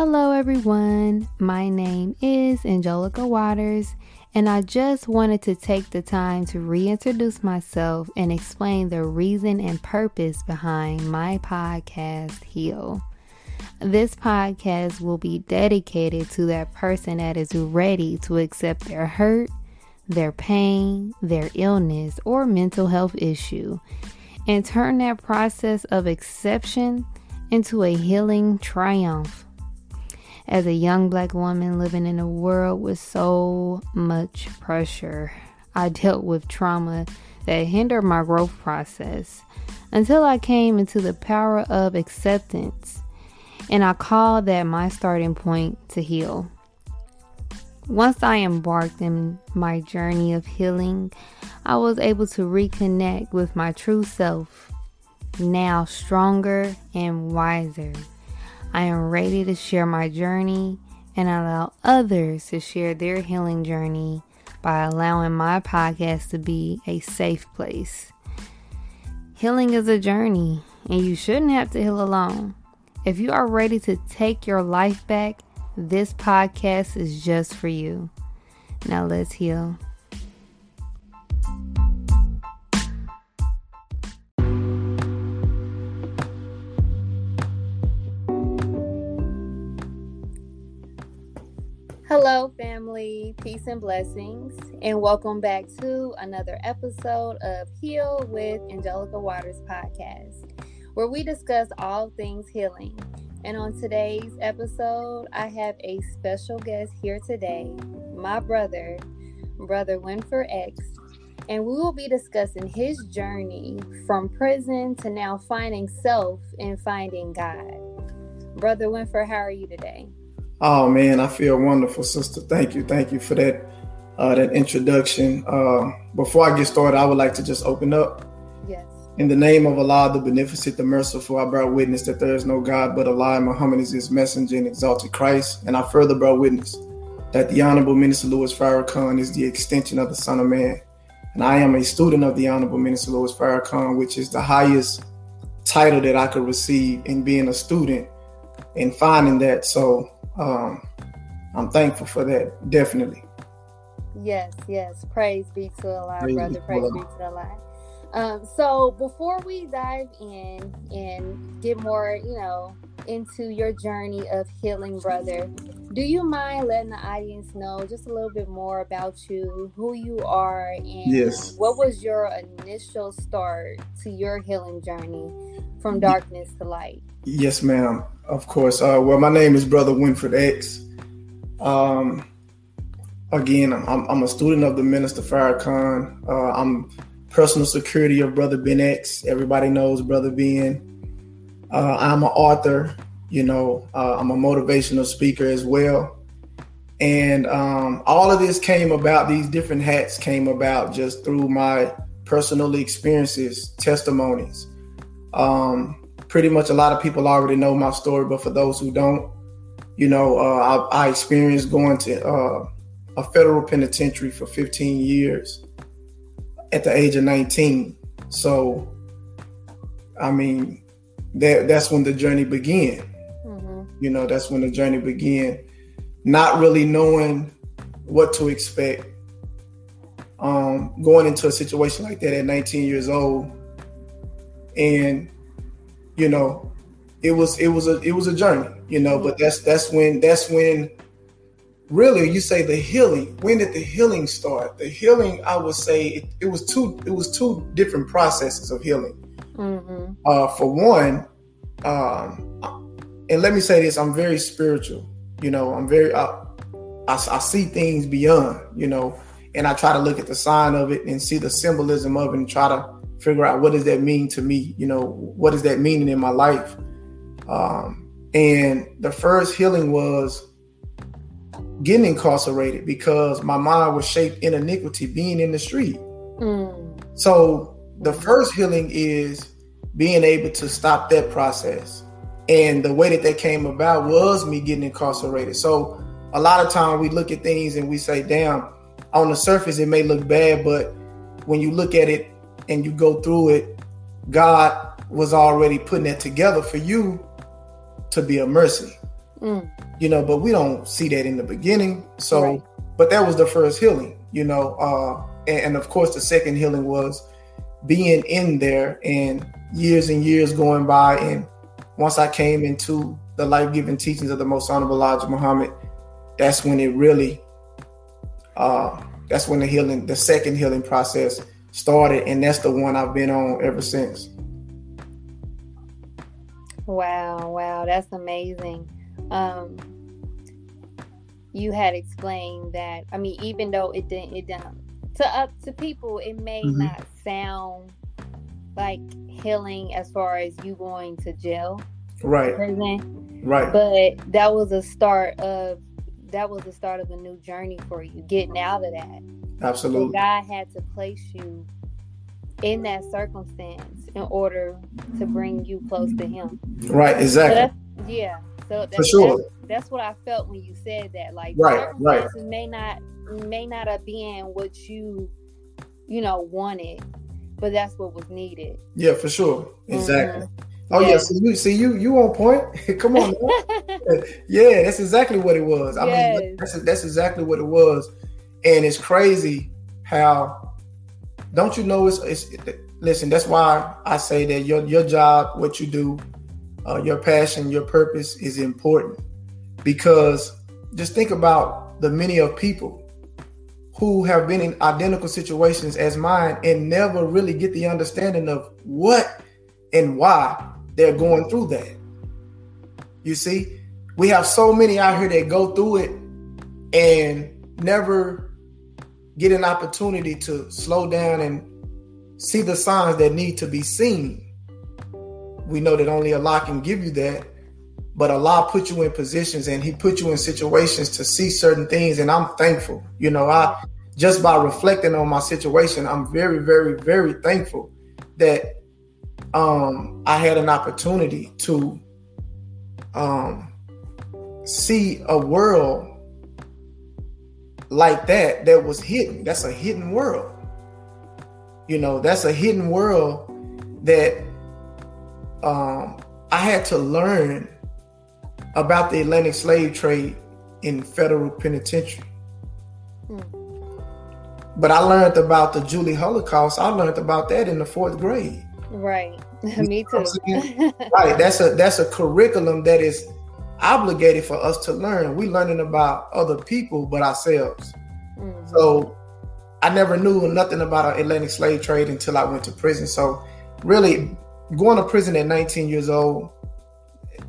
Hello, everyone. My name is Angelica Watters, and I just wanted to take the time to reintroduce myself and explain the reason and purpose behind my podcast, Heal. This podcast will be dedicated to that person that is ready to accept their hurt, their pain, their illness, or mental health issue, and turn that process of exception into a healing triumph as a young black woman living in a world with so much pressure. I dealt with trauma that hindered my growth process until I came into the power of acceptance, and I call that my starting point to heal. Once I embarked in my journey of healing, I was able to reconnect with my true self, now stronger and wiser. I am ready to share my journey and allow others to share their healing journey by allowing my podcast to be a safe place. Healing is a journey, and you shouldn't have to heal alone. If you are ready to take your life back, this podcast is just for you. Now let's heal. Hello, family, peace and blessings, and welcome back to another episode of Heal with Angelica Watters podcast, where we discuss all things healing. And on today's episode, I have a special guest here today, my brother, Brother Winford X, and we will be discussing his journey from prison to now finding self and finding God. Brother Winford, how are you today? Oh man, I feel wonderful, sister. Thank you, thank you for that uh, that introduction. Uh, before I get started, I would like to just open up. Yes. In the name of Allah, the beneficent, the merciful, I bear witness that there is no God but Allah. Muhammad is His messenger and exalted Christ. And I further bear witness that the Honorable Minister Louis Farrakhan is the extension of the Son of Man. And I am a student of the Honorable Minister Louis Farrakhan, which is the highest title that I could receive in being a student and finding that. So um, I'm thankful for that, definitely. Yes, yes. Praise be to Allah, Praise brother. Praise be to Allah. Um, so before we dive in and get more, you know, into your journey of healing, brother, do you mind letting the audience know just a little bit more about you, who you are, and yes. what was your initial start to your healing journey from darkness to light? Yes, ma'am. Of course. Uh, well, my name is Brother Winford X. Um, again, I'm, I'm a student of the Minister Farrakhan. Uh, I'm personal security of Brother Ben X. Everybody knows Brother Ben. Uh, I'm an author. You know, uh, I'm a motivational speaker as well. And um, all of this came about, these different hats came about just through my personal experiences, testimonies. Um, pretty much a lot of people already know my story, but for those who don't, you know, uh, I, I, experienced going to uh, a federal penitentiary for 15 years at the age of 19. So, I mean, that that's when the journey began. You know, that's when the journey began. Not really knowing what to expect. Um, going into a situation like that at 19 years old, and you know, it was it was a it was a journey, you know, but that's that's when that's when really you say the healing. When did the healing start? The healing, I would say it, it was two it was two different processes of healing. Mm-hmm. Uh, for one, um, and let me say this, I'm very spiritual. You know, I'm very I, I, I see things beyond, you know, and I try to look at the sign of it and see the symbolism of it and try to figure out what does that mean to me you know what is that meaning in my life um, and the first healing was getting incarcerated because my mind was shaped in iniquity being in the street mm. so the first healing is being able to stop that process and the way that that came about was me getting incarcerated so a lot of time we look at things and we say damn on the surface it may look bad but when you look at it and you go through it, God was already putting that together for you to be a mercy. Mm. you know, but we don't see that in the beginning. So, right. but that was the first healing, you know, uh, and, and of course the second healing was being in there and years and years going by. And once I came into the life giving teachings of the most honorable Elijah Muhammad, that's when it really, uh, that's when the healing, the second healing process started. And that's the one I've been on ever since. Wow, wow, that's amazing. Um, you had explained that. I mean, even though it didn't, it didn't to up to people, it may mm-hmm. not sound like healing as far as you going to jail, right? Prison, right. But that was a start of that was the start of a new journey for you, getting out of that. Absolutely. So God had to place you in that circumstance in order to bring you close to Him. Right. Exactly. So yeah. So that's, for sure. That's, that's, what I felt when you said that. Like right, right. may not may not have been what you you know wanted, but that's what was needed. Yeah, for sure. Exactly. Mm-hmm. Oh yeah. so you see you you on point. Come on. yeah, that's exactly what it was. I yes. mean, that's that's exactly what it was, and it's crazy how. Don't you know? It's, it's listen. That's why I say that your your job, what you do, uh, your passion, your purpose is important because just think about the many of people who have been in identical situations as mine and never really get the understanding of what and why they're going through that. You see, we have so many out here that go through it and never get an opportunity to slow down and see the signs that need to be seen we know that only Allah can give you that. But Allah put you in positions and He put you in situations to see certain things. And I'm thankful. You know, I just by reflecting on my situation, I'm very, very, very thankful that um, I had an opportunity to um, see a world like that that was hidden. That's a hidden world. You know, that's a hidden world that um, I had to learn about the Atlantic slave trade in federal penitentiary. Hmm. But I learned about the Jewish Holocaust. I learned about that in the fourth grade. Right. Me too. right. That's a that's a curriculum that is obligated for us to learn. We learning about other people but ourselves. Mm-hmm. So I never knew nothing about an Atlantic slave trade until I went to prison. So really going to prison at 19 years old,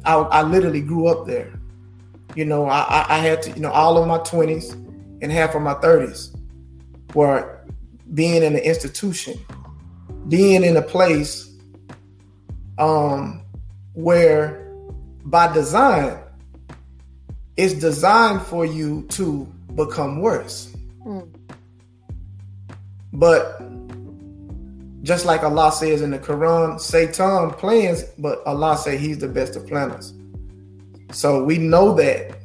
I, I literally grew up there. You know, I, I had to, you know, all of my 20s and half of my 30s were being in an institution, being in a place um, where by design, it's designed for you to become worse. Mm. But just like Allah says in the Quran, Satan plans, but Allah say he's the best of planners. So we know that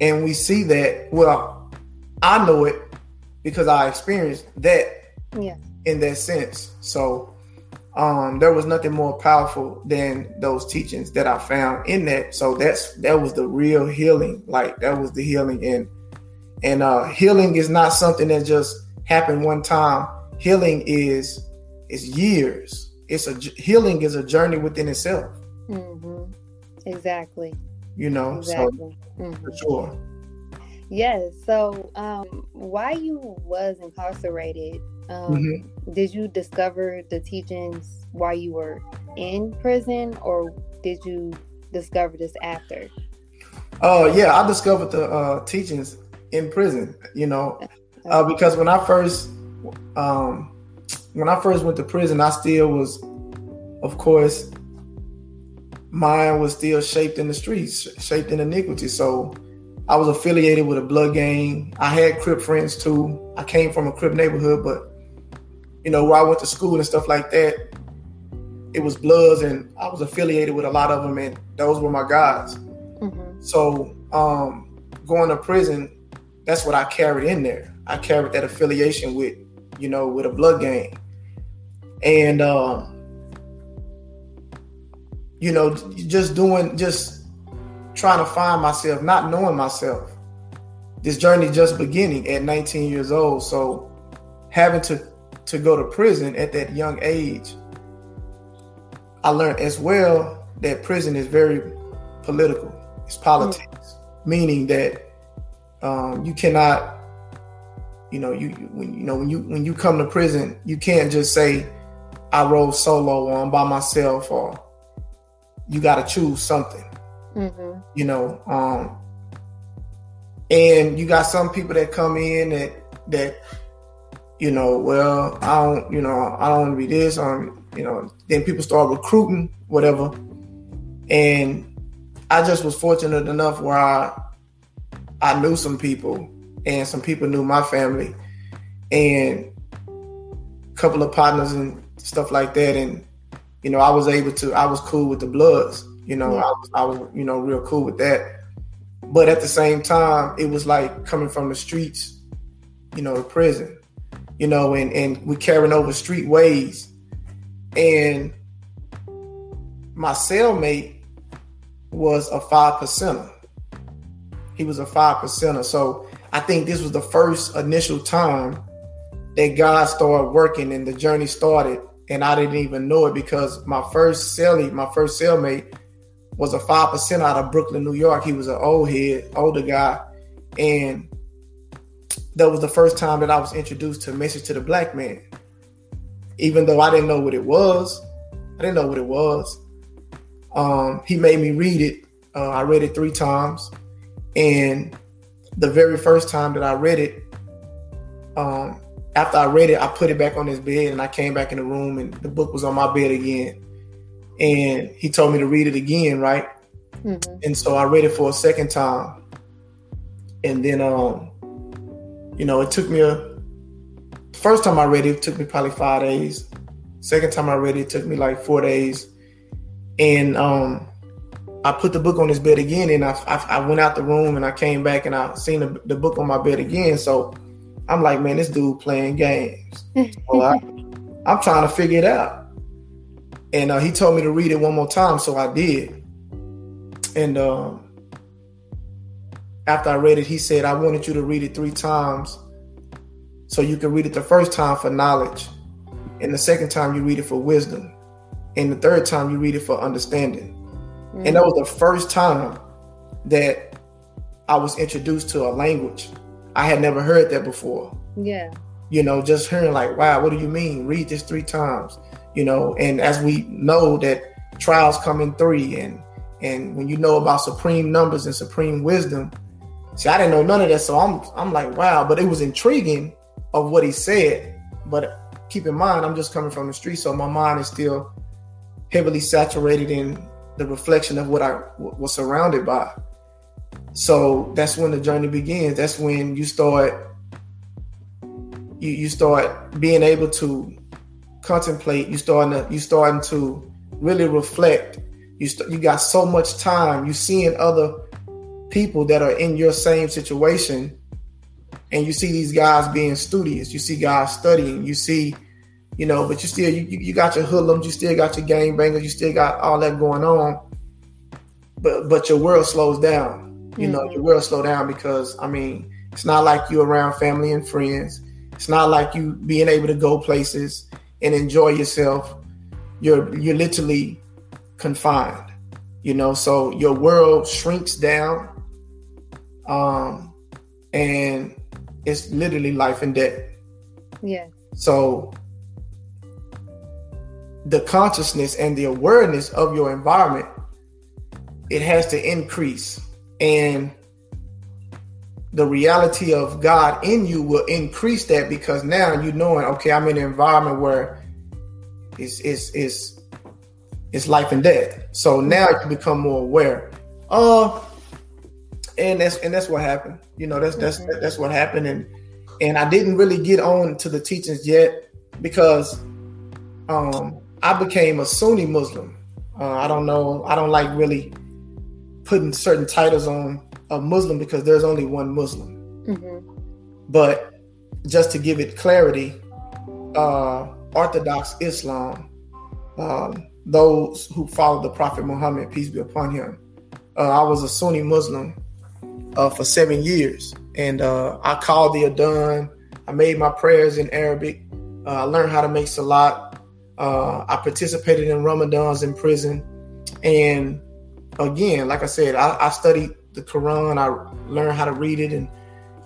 and we see that. Well, I know it because I experienced that yeah. in that sense. So um, there was nothing more powerful than those teachings that I found in that. So that's that was the real healing. Like that was the healing and and uh healing is not something that just happened one time. Healing is it's years. It's a healing is a journey within itself. Mm-hmm. Exactly. You know, exactly. so mm-hmm. for sure. Yes. So, um, why you was incarcerated? Um, mm-hmm. Did you discover the teachings while you were in prison, or did you discover this after? Oh uh, yeah, I discovered the uh, teachings in prison. You know, uh, because when I first um, when I first went to prison, I still was, of course, mine was still shaped in the streets, shaped in iniquity. So I was affiliated with a blood gang. I had Crip friends too. I came from a Crip neighborhood, but you know, where I went to school and stuff like that, it was Bloods, and I was affiliated with a lot of them, and those were my guys. Mm-hmm. So um, going to prison, that's what I carried in there. I carried that affiliation with, you know, with a blood gang and um, you know, just doing just trying to find myself, not knowing myself. This journey just beginning at 19 years old. So having to to go to prison at that young age, I learned as well that prison is very political. It's politics, mm-hmm. meaning that um, you cannot, you know, you when you know when you when you come to prison, you can't just say, "I roll solo or I'm by myself," or you got to choose something. Mm-hmm. You know, um, and you got some people that come in that that you know, well, I don't, you know, I don't want to be this, um, you know, then people start recruiting, whatever. And I just was fortunate enough where I I knew some people and some people knew my family and a couple of partners and stuff like that. And, you know, I was able to, I was cool with the Bloods, you know, yeah. I, was, I was, you know, real cool with that. But at the same time, it was like coming from the streets, you know, to prison, you know, and, and we carrying over street ways. And my cellmate was a five percenter. He was a five percenter. So I think this was the first initial time that God started working and the journey started. And I didn't even know it because my first cellie, my first cellmate was a five percent out of Brooklyn, New York. He was an old head, older guy. And that was the first time that I was introduced to Message to the Black Man. Even though I didn't know what it was, I didn't know what it was. Um, he made me read it. Uh, I read it three times, and the very first time that I read it, um, after I read it, I put it back on his bed, and I came back in the room, and the book was on my bed again. And he told me to read it again, right? Mm-hmm. And so I read it for a second time, and then, um, you know, it took me a. First time I read it, it took me probably five days. Second time I read it, it took me like four days and um, I put the book on his bed again, and I, I, I went out the room and I came back and I seen the, the, book on my bed again. So I'm like, man, this dude playing games. so I, am trying to figure it out. And uh, he told me to read it one more time, so I did. And um, after I read it, he said, I wanted you to read it three times so you can read it the first time for knowledge, and the second time you read it for wisdom and the third time you read it for understanding. Mm-hmm. And that was the first time that I was introduced to a language. I had never heard that before. Yeah. You know, just hearing like, wow, what do you mean? Read this three times. You know, and as we know that trials come in three and and when you know about supreme numbers and supreme wisdom, see, I didn't know none of that. So I'm I'm like, wow, but it was intriguing of what he said. But keep in mind, I'm just coming from the street, so my mind is still heavily saturated in the reflection of what I was surrounded by. So that's when the journey begins. That's when you start you you start being able to contemplate. You starting to you starting to really reflect. You st- you got so much time. You seeing other people that are in your same situation, and you see these guys being studious. You see guys studying. You see you know, but you still you, you got your hoodlums, you still got your gang bangers, you still got all that going on. But but your world slows down. You mm-hmm. know, your world slow down because I mean, it's not like you around family and friends. It's not like you being able to go places and enjoy yourself. You're you're literally confined. You know, so your world shrinks down. Um and it's literally life and death. Yeah. So the consciousness and the awareness of your environment, it has to increase. And the reality of God in you will increase that because now you knowing, okay, I'm in an environment where it's it's it's it's life and death. So now you become more aware. Uh and that's and that's what happened. You know, that's that's mm-hmm. that's what happened. And and I didn't really get on to the teachings yet because um I became a Sunni Muslim. Uh, I don't know. I don't like really putting certain titles on a Muslim because there's only one Muslim. Mm-hmm. But just to give it clarity, uh, Orthodox Islam, um, those who follow the Prophet Muhammad, peace be upon him, uh, I was a Sunni Muslim uh, for seven years, and uh, I called the Adhan. I made my prayers in Arabic. Uh, I learned how to make salat. Uh, I participated in Ramadans in prison, and again, like I said, I, I, studied the Quran. I learned how to read it, and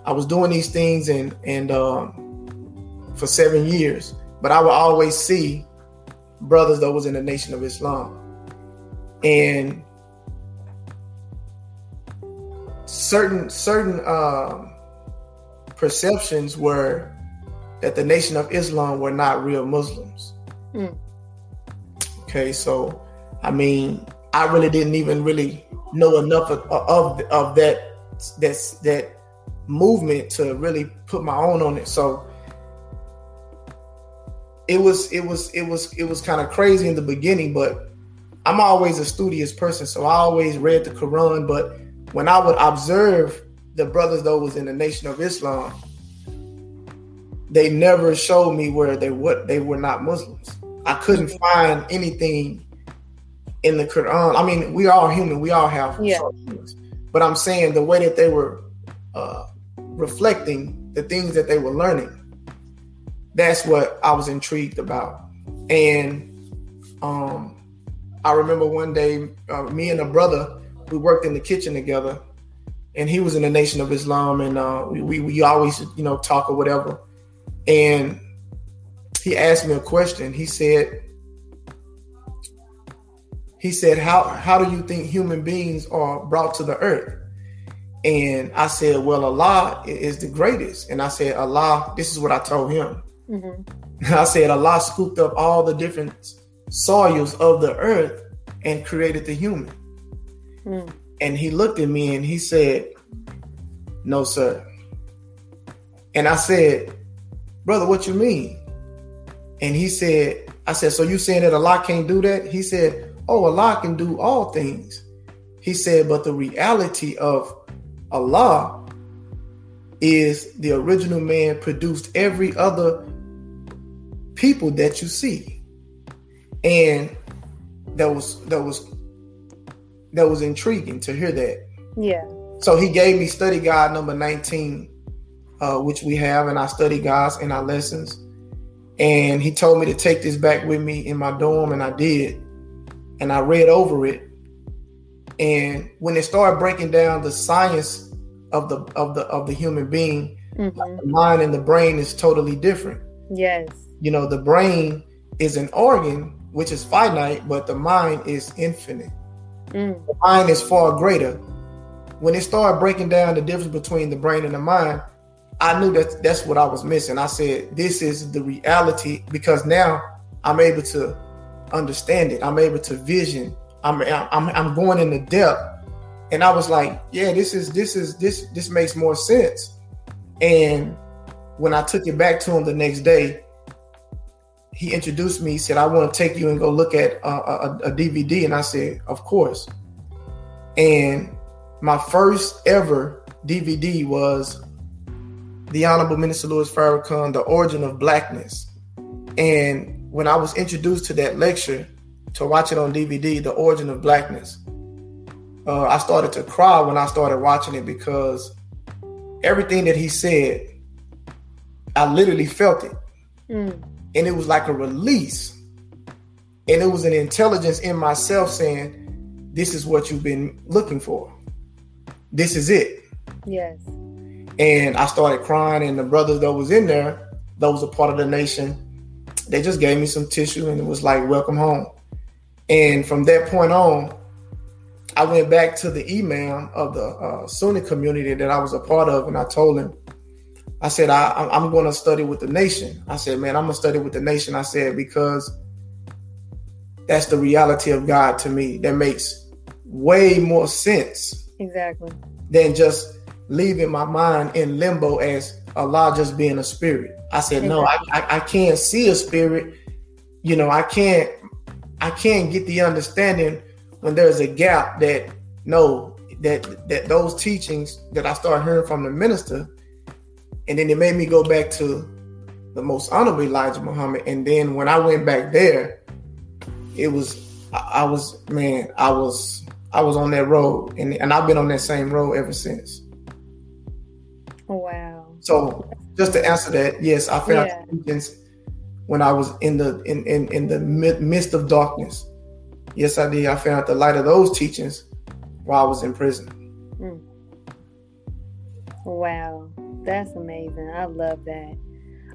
I was doing these things, and and um, for seven years. But I would always see brothers that was in the Nation of Islam, and certain certain um, perceptions were that the Nation of Islam were not real Muslims. Mm. Okay, so I mean, I really didn't even really know enough of of, of that that's that movement to really put my own on it. So it was it was it was it was kind of crazy in the beginning, but I'm always a studious person, so I always read the Quran. But when I would observe the brothers that was in the Nation of Islam, they never showed me where they what they were not Muslims. I couldn't find anything in the Quran. I mean, we are human. We all have yeah. But I'm saying the way that they were uh, reflecting the things that they were learning, that's what I was intrigued about. And um, I remember one day, uh, me and a brother, we worked in the kitchen together, and he was in the Nation of Islam, and uh, we, we, we always you know talk or whatever. And he asked me a question. He said, he said, How how do you think human beings are brought to the earth? And I said, Well, Allah is the greatest. And I said, Allah, this is what I told him. Mm-hmm. I said, Allah scooped up all the different soils of the earth and created the human. Mm. And he looked at me and he said, No, sir. And I said, Brother, what you mean? And he said, I said, So you saying that Allah can't do that? He said, oh, Allah can do all things. He said, but the reality of Allah is the original man produced every other people that you see. And that was that was that was intriguing to hear that. Yeah. So he gave me study guide number 19, uh, which we have in our study guides in our lessons. And he told me to take this back with me in my dorm, and I did and I read over it. And when it started breaking down the science of the of the of the human being, mm-hmm. the mind and the brain is totally different. Yes. You know, the brain is an organ which is finite, but the mind is infinite. Mm. The mind is far greater. When it started breaking down the difference between the brain and the mind, I knew that that's what I was missing. I said, this is the reality because now I'm able to understand it. I'm able to vision. I'm I'm I'm going in the depth. And I was like, yeah, this is this is this this makes more sense. And when I took it back to him the next day, he introduced me. He said, "I want to take you and go look at a, a, a DVD." And I said, "Of course." And my first ever DVD was the Honorable Minister Louis Farrakhan, The Origin of Blackness. And when I was introduced to that lecture, to watch it on DVD, The Origin of Blackness, uh, I started to cry when I started watching it because everything that he said, I literally felt it. Mm. And it was like a release. And it was an intelligence in myself saying, This is what you've been looking for. This is it. Yes. And I started crying, and the brothers that was in there, those are part of the nation, they just gave me some tissue and it was like, welcome home. And from that point on, I went back to the imam of the uh, Sunni community that I was a part of, and I told him, I said, I, am going to study with the nation. I said, man, I'm going to study with the nation. I said, because that's the reality of God to me. That makes way more sense. Exactly. Than just leaving my mind in limbo as Allah just being a spirit. I said, no, I, I, I can't see a spirit. You know, I can't I can't get the understanding when there's a gap that no, that that those teachings that I started hearing from the minister, and then it made me go back to the most honorable Elijah Muhammad. And then when I went back there, it was I, I was man, I was I was on that road, and and I've been on that same road ever since. Wow. So just to answer that, yes, I found yeah. when I was in the in, in in the midst of darkness. Yes, I did. I found the light of those teachings while I was in prison. Mm. Wow, that's amazing. I love that.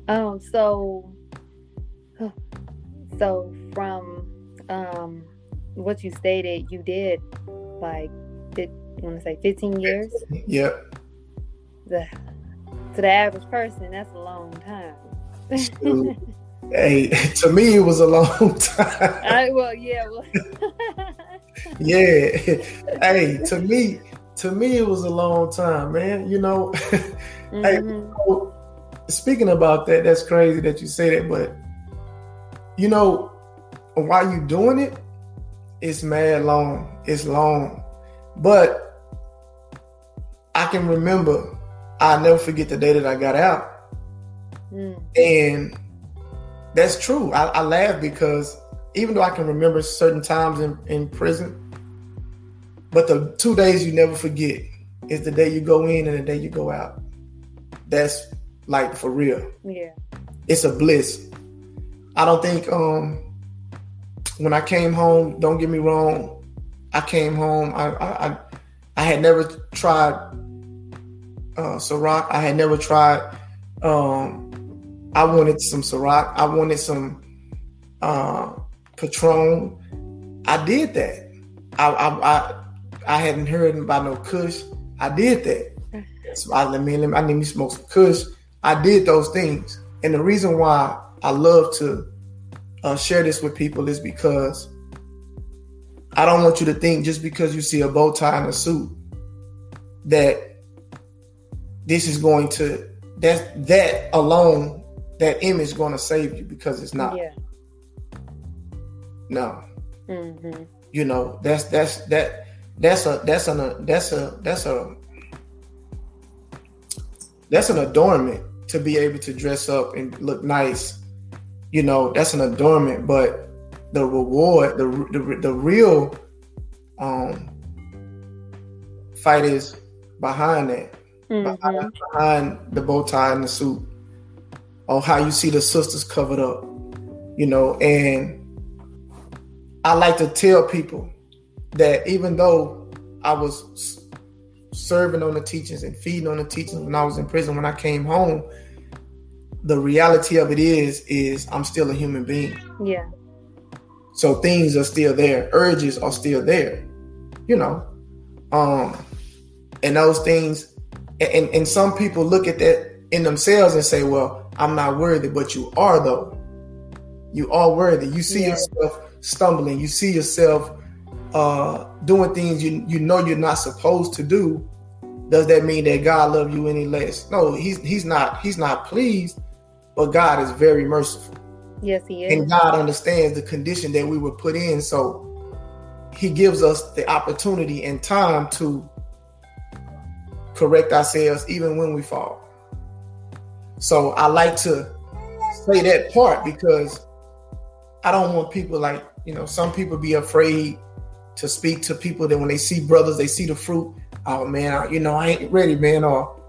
Um, so, so from um what you stated, you did like did you want to say 15 years? Yep. The to the average person, that's a long time. hey, to me, it was a long time. I, well, yeah, well. yeah. Hey, to me, to me, it was a long time, man. You know, mm-hmm. hey, you know, speaking about that, that's crazy that you say that, but you know, while you doing it, it's mad long. It's long. But I can remember, I'll never forget the day that I got out. Mm. And that's true. I, I, laugh because even though I can remember certain times in, in prison, but the two days you never forget is the day you go in and the day you go out. That's like for real. Yeah. It's a bliss. I don't think um when I came home, don't get me wrong, I came home. I I, I had never tried uh, Ciroc. I had never tried. Um, I wanted some Ciroc. I wanted some uh, Patron. I did that. I, I I I hadn't heard about no Kush. I did that. So I let me, let me I need me smoke some Kush. I did those things, and the reason why I love to uh, share this with people is because I don't want you to think just because you see a bow tie and a suit that this is going to that that alone that image is going to save you because it's not. Yeah. No. Mm-hmm. You know that's that's that that's a that's an that's a that's a that's an adornment to be able to dress up and look nice you know that's an adornment but the reward the the, the real um fight is behind that mm-hmm. behind, behind, the bow tie and the suit or how you see the sisters covered up you know and i like to tell people that even though i was serving on the teachings and feeding on the teachings when i was in prison when i came home the reality of it is is I'm still a human being. Yeah. So things are still there. Urges are still there. You know. Um and those things and, and some people look at that in themselves and say, Well, I'm not worthy, but you are though. You are worthy. You see yeah. yourself stumbling, you see yourself uh doing things you you know you're not supposed to do. Does that mean that God love you any less? No, he's he's not he's not pleased but God is very merciful. Yes, He is. And God understands the condition that we were put in. So He gives us the opportunity and time to correct ourselves even when we fall. So I like to say that part because I don't want people like, you know, some people be afraid to speak to people that when they see brothers, they see the fruit. Oh man, you know, I ain't ready, man, or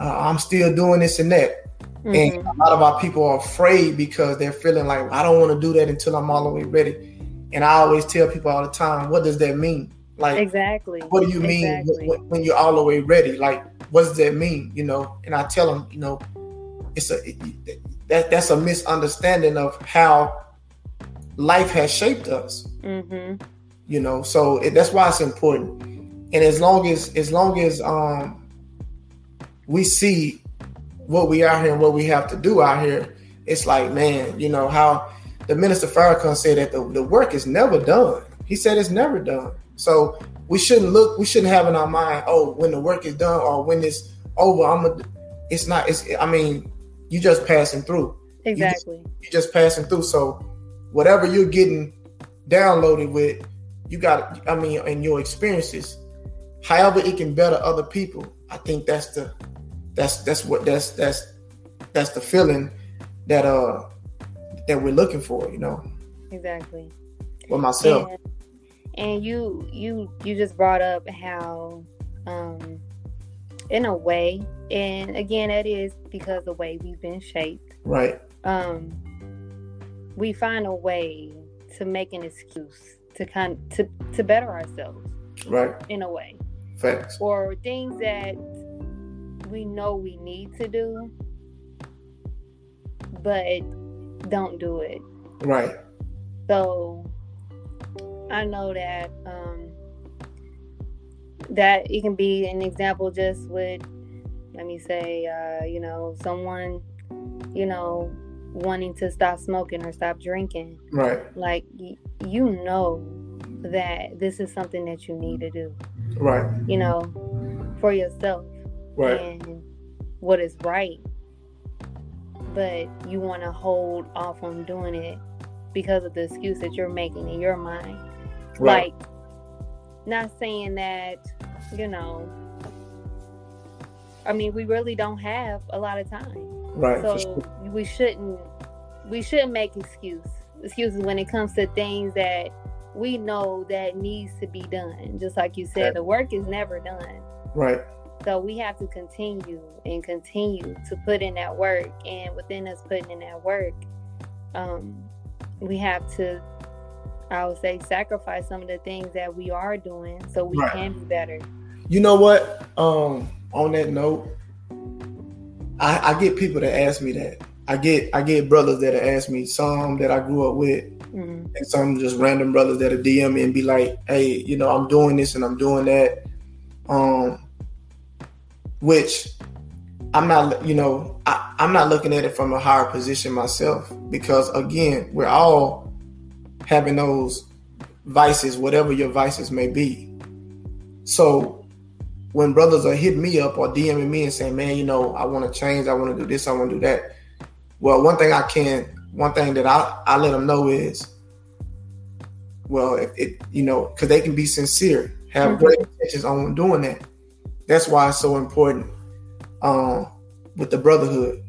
uh, I'm still doing this and that. Mm-hmm. And a lot of our people are afraid because they're feeling like I don't want to do that until I'm all the way ready. And I always tell people all the time, what does that mean? Like exactly. What do you mean exactly. when, when, you're all the way ready? Like what does that mean? You know? And I tell them, you know, it's a it, that that's a misunderstanding of how life has shaped us. Mm-hmm. You know, so it, that's why it's important. And as long as as long as um we see what we out here and what we have to do out here, it's like, man, you know, how the minister Farrakhan said that the, the work is never done. He said it's never done. So we shouldn't look, we shouldn't have in our mind, oh, when the work is done or when it's over, I'm a, it's not, it's, I mean, you just passing through. Exactly. You just, you're just passing through. So whatever you're getting downloaded with, you got, I mean, in your experiences, however it can better other people, I think that's the that's that's what that's that's that's the feeling that uh that we're looking for, you know. Exactly. For myself. And you you you just brought up how um in a way, and again that is because the way we've been shaped. Right. Um we find a way to make an excuse to kind to to better ourselves. Right. In a way. Facts. Or things that we know we need to do, but don't do it. Right. So I know that um, that it can be an example just with, let me say, uh, you know, someone, you know, wanting to stop smoking or stop drinking. Right. Like y- you know that this is something that you need to do. Right. You know, for yourself. Right. And what is right. But you want to hold off on doing it because of the excuse that you're making in your mind. Right. Like, not saying that, you know, I mean, we really don't have a lot of time. Right. So sure. we shouldn't we shouldn't make excuse excuses when it comes to things that we know that needs to be done. Just like you said, Right. the work is never done. Right. So we have to continue and continue to put in that work. And within us putting in that work, um, we have to, I would say, sacrifice some of the things that we are doing so we Right. can be better. You know what? Um, on that note, I, I get people that ask me that. I get I get brothers that ask me, some that I grew up with, Mhm. and some just random brothers that are DM me and be like, "Hey, you know, I'm doing this and I'm doing that," um, which I'm not, you know, I, I'm not looking at it from a higher position myself because again, we're all having those vices, whatever your vices may be. So when brothers are hitting me up or DMing me and saying, "Man, you know, I want to change, I want to do this, I want to do that," well, one thing I can, one thing that I I let them know is, well, if it, you know, because they can be sincere, have Mhm. great intentions on doing that. That's why it's so important um, with the brotherhood.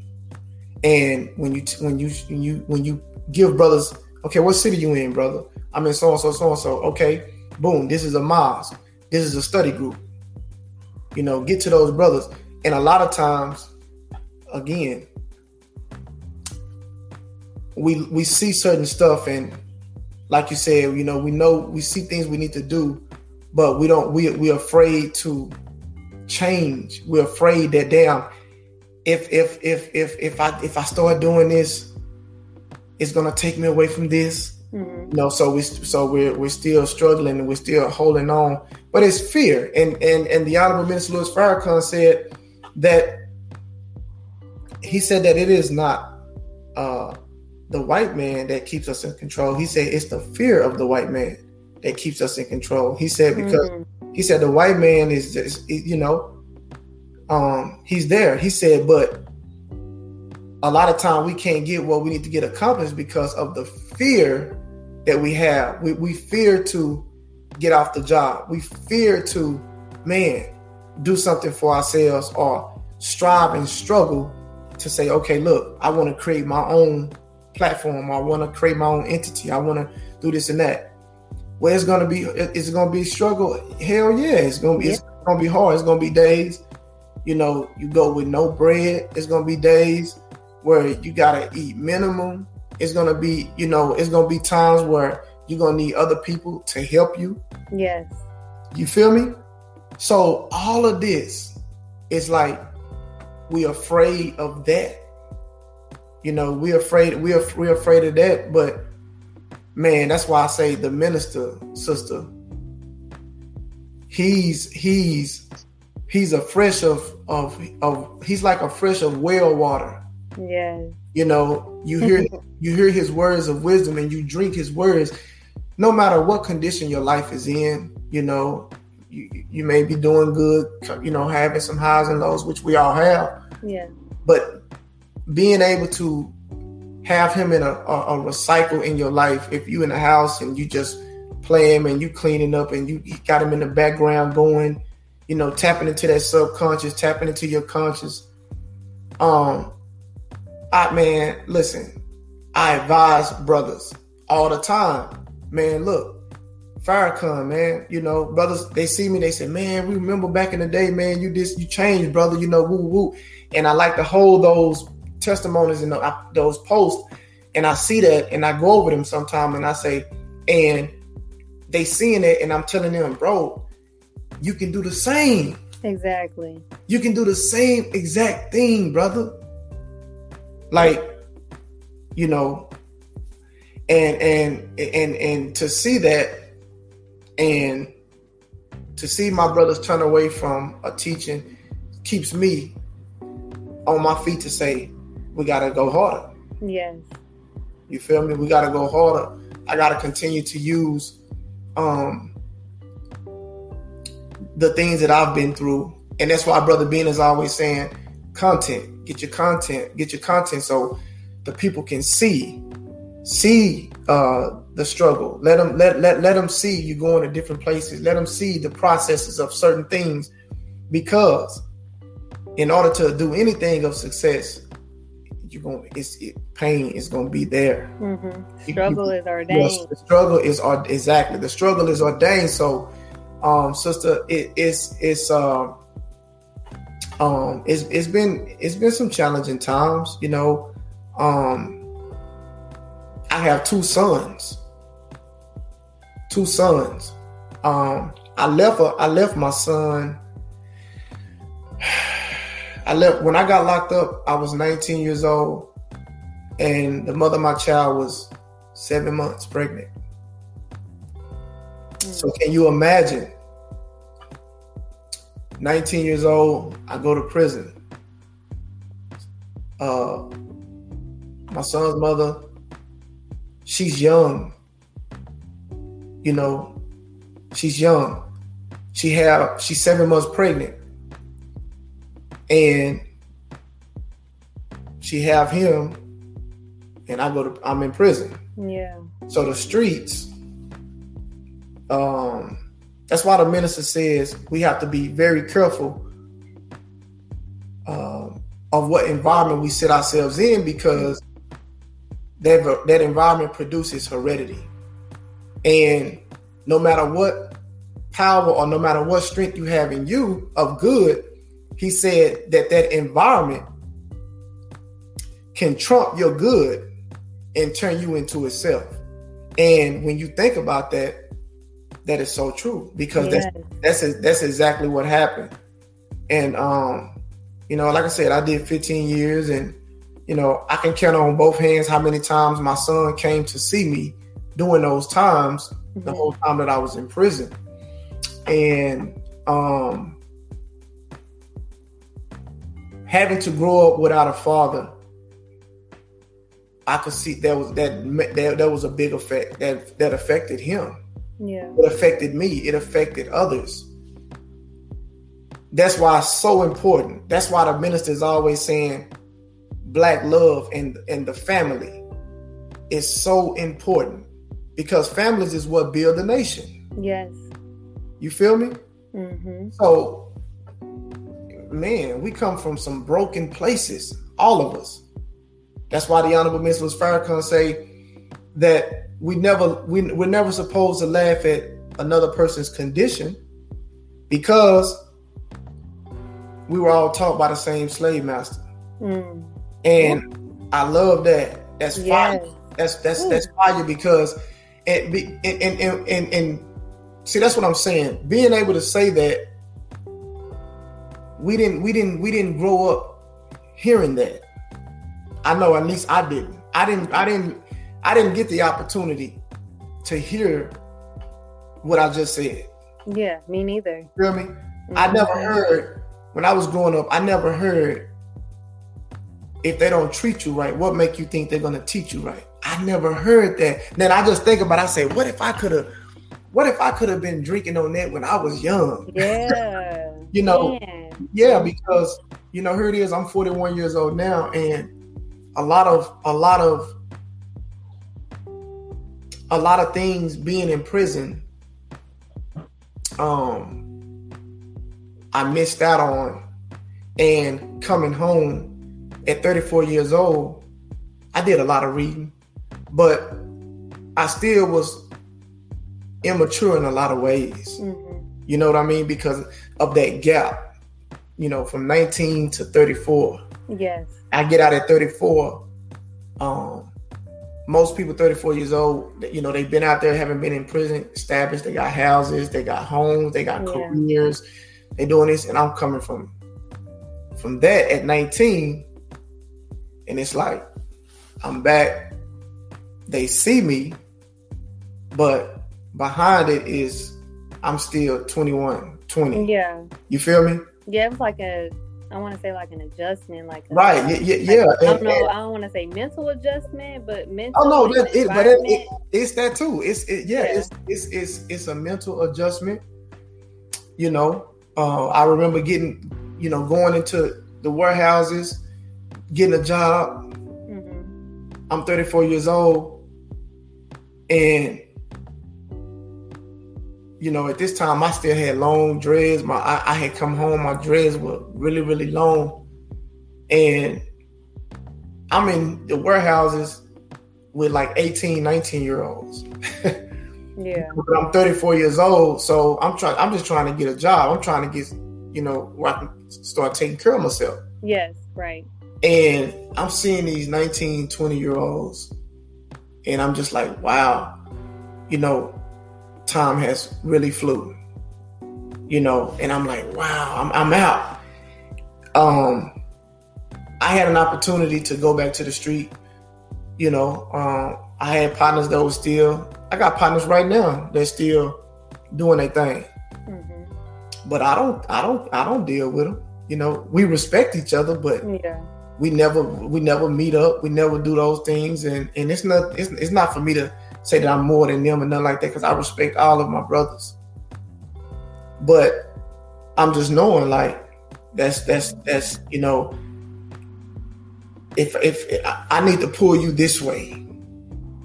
And when you when you when you when you give brothers, okay, what city you in, brother? I'm in so and so so and so. Okay, boom, this is a mosque. This is a study group. You know, get to those brothers. And a lot of times, again, we we see certain stuff and like you said, you know, we know we see things we need to do, but we don't we we're afraid to change. We're afraid that damn if if if if if I if I start doing this, it's gonna take me away from this. Mhm. You know, so we so we're we're still struggling and we're still holding on. But it's fear. And and and the Honorable Minister Louis Farrakhan said that he said that it is not uh the white man that keeps us in control. He said it's the fear of the white man that keeps us in control. He said because Mhm. he said the white man is just you know um he's there he said but a lot of time we can't get what we need to get accomplished because of the fear that we have we, we fear to get off the job we fear to man do something for ourselves or strive and struggle to say okay look i want to create my own platform i want to create my own entity i want to do this and that well, it's gonna be it's gonna be a struggle. Hell yeah, it's gonna be it's gonna be hard. It's gonna be days, you know, you go with no bread. It's gonna be days where you gotta eat minimum. It's gonna be, you know, it's gonna be times where you're gonna need other people to help you. Yes. You feel me? So all of this is like we afraid of that. You know, we afraid we're we're afraid of that, but man, that's why I say the minister, sister, he's he's he's a fresh of of of he's like a fresh of well water. Yes. You know, you hear you hear his words of wisdom and you drink his words, no matter what condition your life is in, you know, you, you may be doing good, you know, having some highs and lows, which we all have, Yeah. but being able to have him in a, a, a recycle in your life, if you in the house and you just play him and you cleaning up and you, you got him in the background going, you know, tapping into that subconscious, tapping into your conscious. Um, I man, listen, I advise brothers all the time, man. Look, Farrakhan, man. You know, brothers, they see me, they say, man, we remember back in the day, man, you just you changed, brother. You know, woo woo. And I like to hold those testimonies and those posts, and I see that, and I go over them sometime, and I say, and they seeing it, and I'm telling them, bro, you can do the same. Exactly. You can do the same exact thing, brother. Like, you know, and and and and to see that and to see my brothers turn away from a teaching keeps me on my feet to say we got to go harder. Yes. You feel me? We got to go harder. I got to continue to use um the things that i've been through. And that's why brother Ben is always saying content get your content get your content so the people can see see uh, the struggle. Let them let, let let them see you going to different places. Let them see the processes of certain things, because in order to do anything of success, you're going to, it's it, pain is going to be there. Mm-hmm. Struggle you, is ordained. Yes, the struggle is exactly the struggle is ordained. So, um, sister, it, it's it's um. Um, it's, it's been it's been some challenging times, you know. Um, I have two sons. Two sons. Um, I left a, I left my son. I left when I got locked up. I was 19 years old, and the mother of my child was seven months pregnant. So can you imagine? 19 years old, I go to prison. Uh, my son's mother she's young. You know, she's young. She have she's seven months pregnant, and she have him, and I go to I'm in prison. Yeah. So the streets. Um, that's why the minister says we have to be very careful uh, of what environment we set ourselves in because that that environment produces heredity, and no matter what power or no matter what strength you have in you of good, he said that that environment can trump your good and turn you into itself. And when you think about that, that is so true because yes. that's that's that's exactly what happened. And um, you know, like I said, I did 15 years and you know, I can count on both hands how many times my son came to see me during those times, mm-hmm. the whole time that I was in prison. And um having to grow up without a father, I could see that was that that, that was a big effect that that affected him. Yeah. It affected me, it affected others. That's why it's so important. That's why the minister is always saying black love and and the family is so important because families is what build the nation. Yes. You feel me? Mm-hmm. So, man, we come from some broken places, all of us. That's why the Honorable Minister Farrakhan say that we never we, we're never supposed to laugh at another person's condition because we were all taught by the same slave master. Mm. And I love that. That's fire. That's that's Ooh. that's fire because and, and, and and and see that's what I'm saying. Being able to say that we didn't we didn't we didn't grow up hearing that. I know at least I didn't. I didn't I didn't I didn't get the opportunity to hear what I just said. Yeah, me neither. You feel me? Mm-hmm. I never heard when I was growing up, I never heard if they don't treat you right, what make you think they're gonna teach you right? I never heard that. Then I just think about. It, I say, what if I could have? What if I could have been drinking on that when I was young? Yeah. you know. Man. Yeah, because you know, here it is. I'm 41 years old now, and a lot of a lot of a lot of things being in prison. Um, I missed out on, and coming home at 34 years old, I did a lot of reading, but I still was immature in a lot of ways. Mm-hmm. You know what I mean? Because of that gap, you know, from 19 to 34. Yes. I get out at 34. Um, most people 34 years old, you know, they've been out there, haven't been in prison, established, they got houses, they got homes, they got yeah. careers, they doing this, and I'm coming from from that at 19, and it's like I'm back. They see me, but behind it is I'm still 21, 20. Yeah. You feel me? Yeah, it was like a I want to say like an adjustment, like a, right, yeah, yeah, yeah. I don't know. I don't want to say mental adjustment, but mental. Oh no, that, it, but it, it, it's that too. It's it, yeah, yeah, It's, it's it's it's a mental adjustment. You know, uh, I remember getting, you know, going into the warehouses, getting a job. Mm-hmm. I'm 34 years old, and you know, at this time I still had long dreads. My I, I, had come home, my dreads were really, really long. And I'm in the warehouses with like 18, 19 year olds. yeah. But I'm 34 years old. So I'm trying I'm just trying to get a job. I'm trying to get, you know, where I can start taking care of myself. Yes, right. And I'm seeing these 19, 20 year olds, and I'm just like, wow, you know, time has really flew. You know, and I'm like, wow, I'm, I'm out. Um, I had an opportunity to go back to the street. You know, um, I had partners that were still. I got partners right now that still doing their thing. Mm-hmm. But I don't, I don't, I don't deal with them. You know, we respect each other, but yeah. we never, we never meet up. We never do those things, and and it's not, it's, it's not for me to say that I'm more than them and nothing like that because I respect all of my brothers. But I'm just knowing like that's that's that's you know if if I need to pull you this way,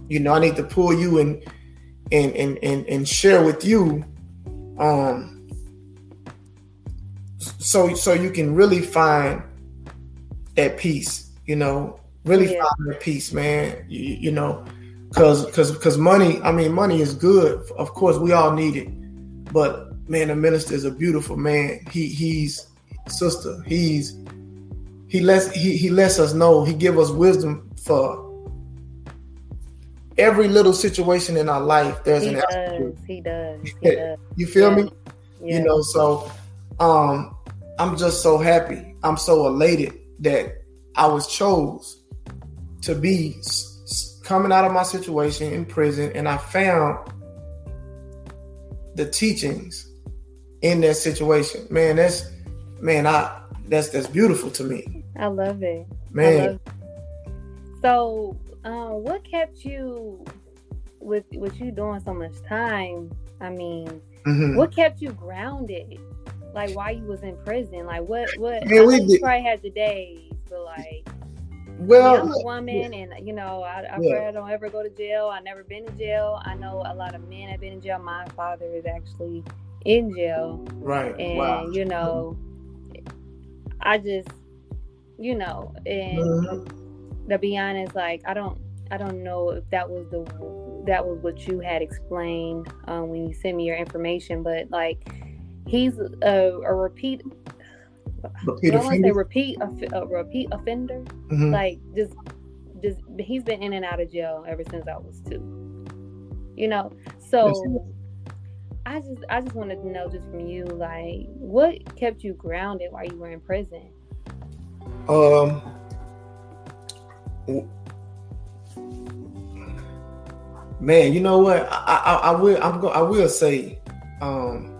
you know I need to pull you and and and and, and share with you um so so you can really find that peace, you know, really yeah. find that peace, man. You, you know, Cause, cause, cause money. I mean, money is good. Of course, we all need it. But man, the minister is a beautiful man. He, he's sister. He's he lets he he lets us know. He give us wisdom for every little situation in our life. There's he an does. He does. He does. you feel yeah. me? Yeah. You know. So, um, I'm just so happy. I'm so elated that I was chose to be coming out of my situation in prison and I found the teachings in that situation. Man, that's man, I that's that's beautiful to me. I love it. Man. Love it. So, um, what kept you with with you doing so much time? I mean, mm-hmm. what kept you grounded? Like why you was in prison? Like what what Man, we did. probably had the days, but like well, I'm a woman, yeah. and you know, I, I yeah. pray I don't ever go to jail. I never been in jail. I know a lot of men have been in jail. My father is actually in jail, right? And wow. you know, I just, you know, and mm-hmm. to be honest, like I don't, I don't know if that was the that was what you had explained um, when you sent me your information, but like he's a, a repeat repeat want to say repeat a, repeat offender. Mm-hmm. Like just just he's been in and out of jail ever since I was two. You know, so I just I just wanted to know just from you, like, what kept you grounded while you were in prison? Um. Man, you know what? I, I, I will. I'm go. I will say, um,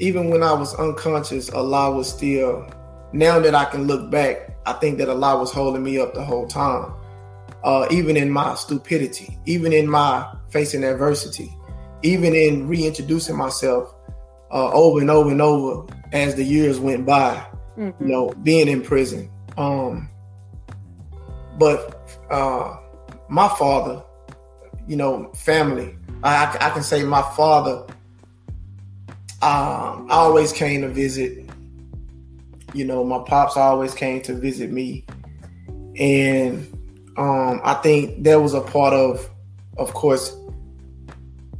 even when I was unconscious, Allah was still. Now that I can look back, I think that Allah was holding me up the whole time. Uh, even in my stupidity, even in my facing adversity, even in reintroducing myself uh, over and over and over as the years went by. Mm-hmm. You know, being in prison. Um, but uh, my father, you know, family. I, I can say my father um, I always came to visit. You know, my pops always came to visit me, and um, I think that was a part of, of course,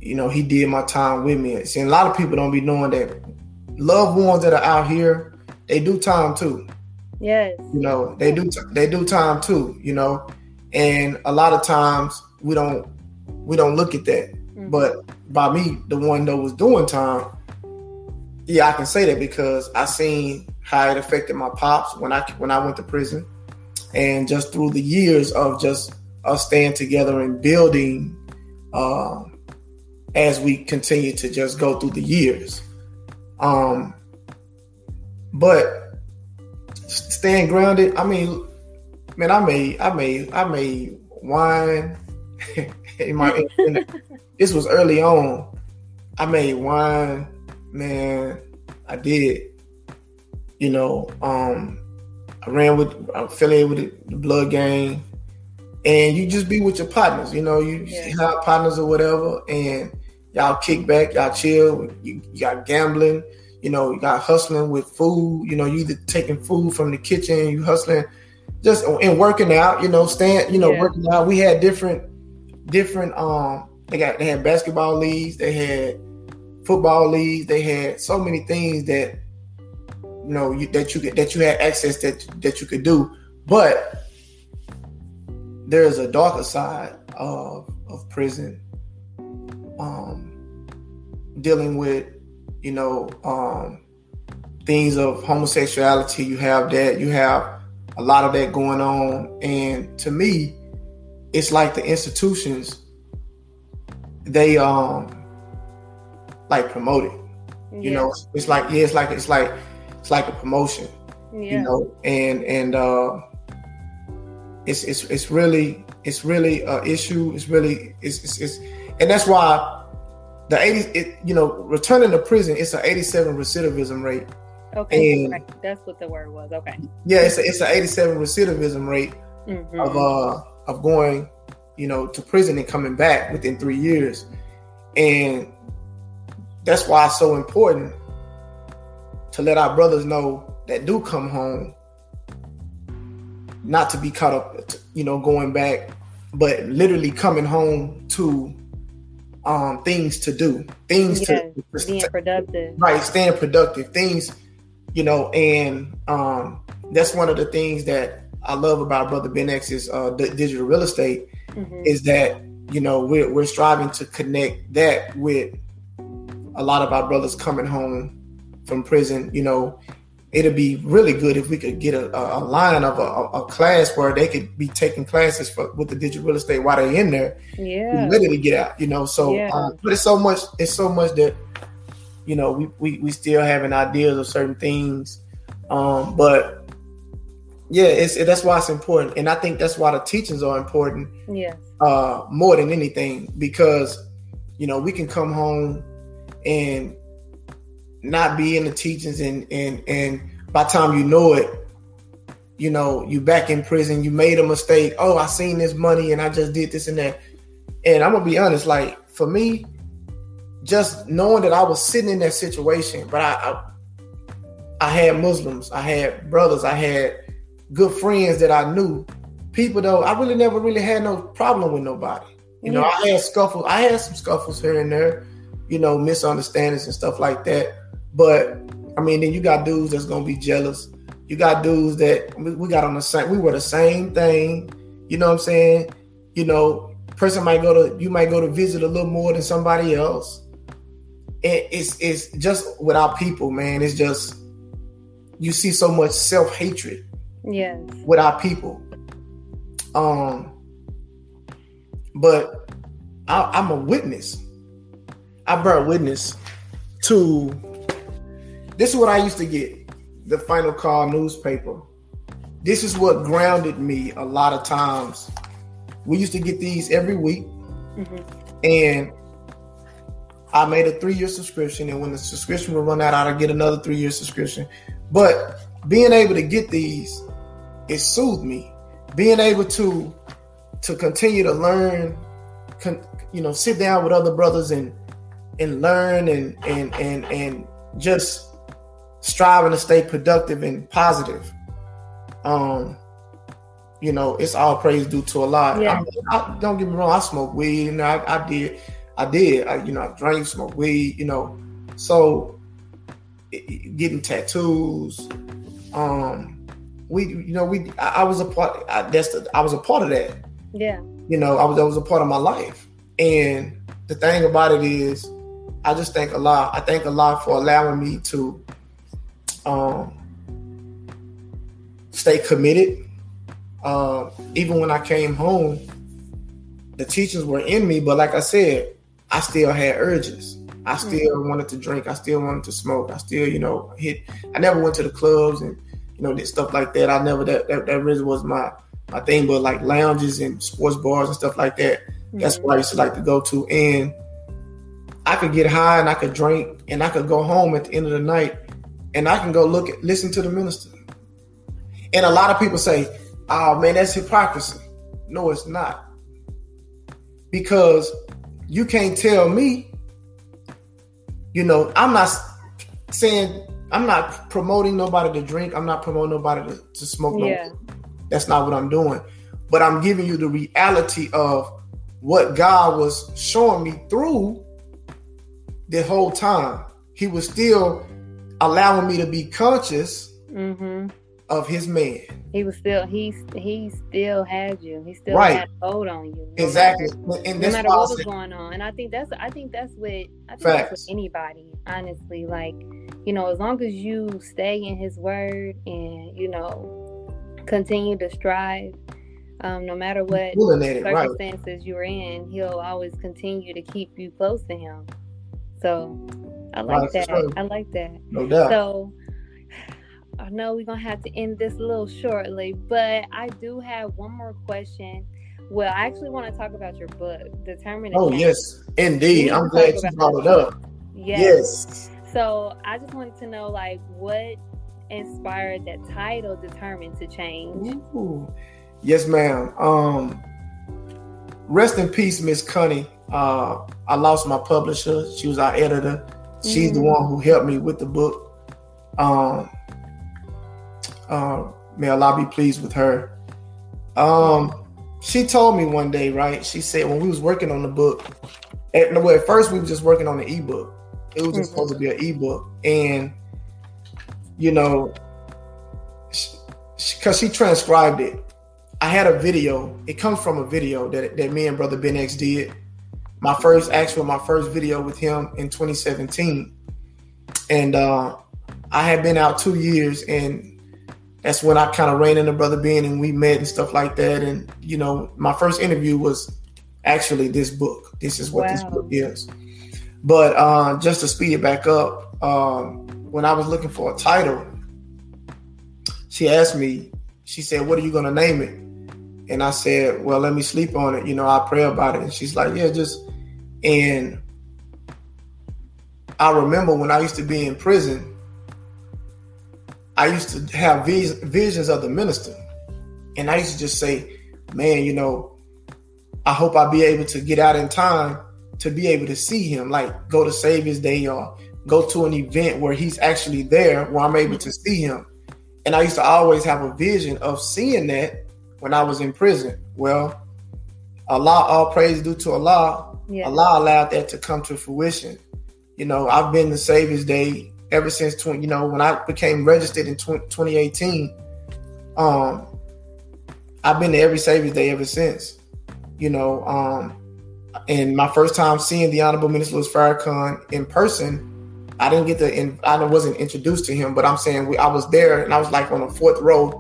you know, he did my time with me. See, a lot of people don't be knowing that loved ones that are out here, they do time too. Yes. You know, they do they do time too, you know. And a lot of times we don't we don't look at that. Mm-hmm. But by me, the one that was doing time, yeah, I can say that because I seen how it affected my pops when I when I went to prison, and just through the years of just us staying together and building, uh, as we continue to just go through the years. Um, but staying grounded, I mean, man, I made, I made, I made wine. in my, in, this was early on. I made wine, man. I did. You know, um, I ran with, I affiliated with the blood gang, and you just be with your partners. You know, you yeah. have partners or whatever, and y'all kick back, y'all chill. You, you, got gambling, you know, you got hustling with food. You know, you either taking food from the kitchen, you hustling, just and working out. You know, staying, you know, yeah. working out. We had different, different. Um, they got they had basketball leagues, they had football leagues, they had so many things that you know you, that you that you had access that that you could do, but there's a darker side of of prison um, dealing with, you know, um, things of homosexuality. You have that. You have a lot of that going on. And to me, it's like the institutions, they um like promote it. You know, it's like yeah, it's like it's like it's like a promotion. Yeah. You know, and and uh it's it's it's really it's really a issue. It's really it's it's, it's and that's why the 80 it, you know returning to prison it's an 87 recidivism rate okay and, that's what the word was okay yeah it's a, it's an 87 recidivism rate mm-hmm. of uh of going you know to prison and coming back within three years and that's why it's so important to let our brothers know that do come home not to be caught up you know going back but literally coming home to um, things to do, things yeah, to being productive, right? Staying productive, things, you know, and um, that's one of the things that I love about Brother Ben X's uh, digital real estate mm-hmm. is that you know we're we're striving to connect that with a lot of our brothers coming home from prison, you know, it'd be really good if we could get a, a line of a, a, class where they could be taking classes for, with the digital real estate while they're in there. Yeah, literally get out. You know, so yeah. um, but it's so much. It's so much that you know we we, we still having ideas of certain things, um, but yeah, it's it, that's why it's important, and I think that's why the teachings are important. Yeah, uh, more than anything because you know we can come home and not be in the teachings and and and by time you know it you know you back in prison you made a mistake. Oh i seen this money and i just did this and that. And i'm gonna be honest like for me just knowing that i was sitting in that situation but i i, I had muslims i had brothers i had good friends that i knew. People though i really never really had no problem with nobody. You know mm-hmm. i had scuffles i had some scuffles here and there you know misunderstandings and stuff like that but I mean, then you got dudes that's gonna be jealous. You got dudes that we got on the same. We were the same thing. You know what I'm saying? You know, person might go to you might go to visit a little more than somebody else. And it's it's just with our people, man. It's just you see so much self hatred. Yes. With our people. Um. But I, I'm a witness. I bear witness to this is what I used to get the Final Call newspaper. This is what grounded me a lot of times. We used to get these every week, mm-hmm. and I made a three year subscription. And when the subscription would run out, I'd get another three year subscription. But being able to get these, it soothed me. Being able to to continue to learn, con, you know, sit down with other brothers and and learn and and and and just striving to stay productive and positive. Um, you know, it's all praise due to Allah. Yeah. I, I, don't get me wrong, I smoke weed and I, I did. I did. I, you know, I drank, smoked weed, you know. So getting tattoos, um, we, you know, we, I, I was a part. I, that's the, I was a part of that. Yeah. You know, I was that was a part of my life, and the thing about it is, I just thank Allah. I thank Allah for allowing me to, um, stay committed. Uh, even when I came home, the teachings were in me, but like I said, I still had urges. I hmm. still mm-hmm. wanted to drink. I still wanted to smoke. I still, you know, hit. I never went to the clubs and you know did stuff like that. I never that that, that really was my my thing. But like lounges and sports bars and stuff like that, mm-hmm. that's what I used to like to go to. And I could get high and I could drink and I could go home at the end of the night and I can go look at listen to the minister. And a lot of people say, "Oh man, that's hypocrisy." No, it's not. Because you can't tell me, you know, I'm not saying I'm not promoting nobody to drink. I'm not promoting nobody to, to smoke. Yeah. No, that's not what I'm doing. But I'm giving you the reality of what God was showing me through the whole time. He was still allowing me to be conscious mm-hmm of his man. He was still he he still had you. He still right. had hold on you. No exactly. Matter, and no matter what was going on. And I think that's I think that's what I think that's with anybody, honestly. Like, you know, as long as you stay in his word and, you know, continue to strive, um, no matter what circumstances right. you're in, he'll always continue to keep you close to him. So I like that. I like that. No doubt. So I know we're gonna have to end this a little shortly, but I do have one more question. Well, I actually want to talk about your book, Determined. Oh yes, indeed. I'm glad you brought it up. Yes. yes. So I just wanted to know, like, what inspired that title, Determined to Change? Ooh. Yes, ma'am. Um, rest in peace, Miss Connie. Uh, I lost my publisher. She was our editor. She's mm-hmm. the one who helped me with the book. Um, uh, may Allah be pleased with her. Um, she told me one day, right? She said when we was working on the book, at, well, at first we were just working on the ebook. It was just mm-hmm. supposed to be an ebook, and you know, because she, she, transcribed it. I had a video. It comes from a video that that me and brother Ben X did. My first actual, my first video with him in 2017, and uh, I had been out two years, and that's when I kind of ran into Brother Ben and we met and stuff like that. And you know, my first interview was actually this book. This is what wow. this book is. But uh, just to speed it back up, um, when I was looking for a title, she asked me. She said, "What are you gonna name it?" And I said, "Well, let me sleep on it. You know, I pray about it." And she's like, "Yeah, just." And I remember when I used to be in prison I used to have vis- visions of the minister, and I used to just say, "Man, you know, I hope I'll be able to get out in time to be able to see him, like go to Savior's Day or go to an event where he's actually there, where I'm able to see him." And I used to always have a vision of seeing that when I was in prison. Well, Allah, all praise due to Allah. Allah allowed that to come to fruition. You know, I've been to Savior's Day ever since 20, you know, when I became registered in 20, 2018, um, I've been to every Savior's Day ever since, you know, um, and my first time seeing the Honorable Minister Louis Farrakhan in person, I didn't get to, I wasn't introduced to him, but I'm saying we, I was there and I was like on the fourth row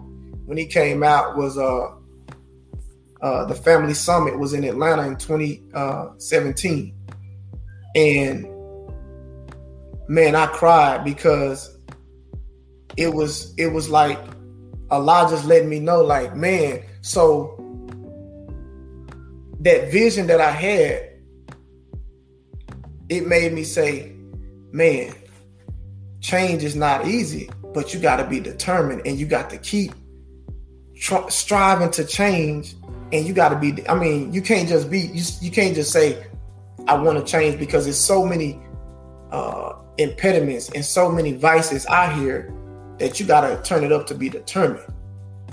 when he came out was, uh, uh, the family summit was in Atlanta in 2017. Uh, and man, I cried because it was it was like Allah just let me know, like, man, so that vision that I had, it made me say, man, change is not easy, but you got to be determined and you got to keep tr- striving to change. And you got to be, I mean, you can't just be, you, you can't just say, I want to change because there's so many uh, impediments and so many vices out here that you got to turn it up to be determined.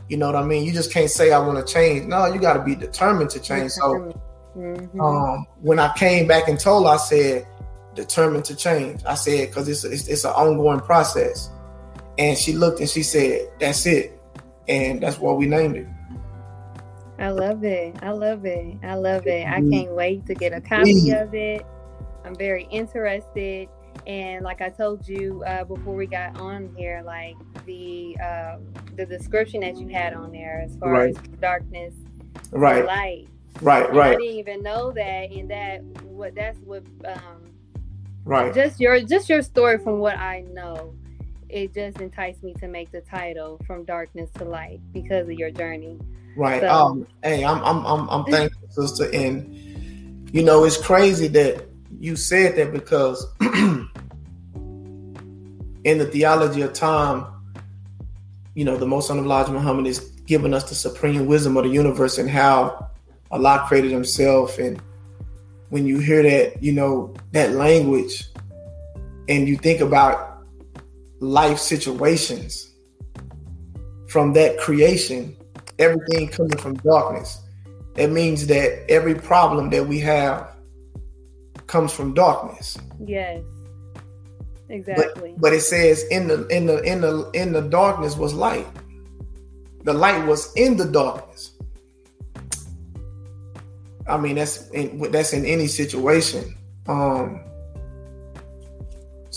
You know what I mean? You just can't say I want to change. No, you got to be determined to change. So Mm-hmm. Um, when I came back and told, I said, determined to change. I said, because it's, it's it's an ongoing process. And she looked and she said, "That's it," and that's what we named it. I love it. I love it. I love it. I can't wait to get a copy of it. I'm very interested. And like I told you uh, before we got on here, like the um, the description that you had on there as far right. as darkness, right, light, right, right. I didn't even know that, and that what that's what, um, right. Just your just your story from what I know, it just enticed me to make the title from darkness to light because of your journey. Right. So, um. Hey, I'm I'm I'm, I'm thankful, sister, and you know it's crazy that you said that because in the theology of time, you know, the most honorable Elijah Muhammad is giving us the supreme wisdom of the universe and how Allah created himself. And when you hear that, you know, that language and you think about life situations from that creation, everything coming from darkness, it means that every problem that we have comes from darkness. Yes. Exactly. But, but it says in the in the in the in the darkness was light. The light was in the darkness. I mean that's in, that's in any situation. Um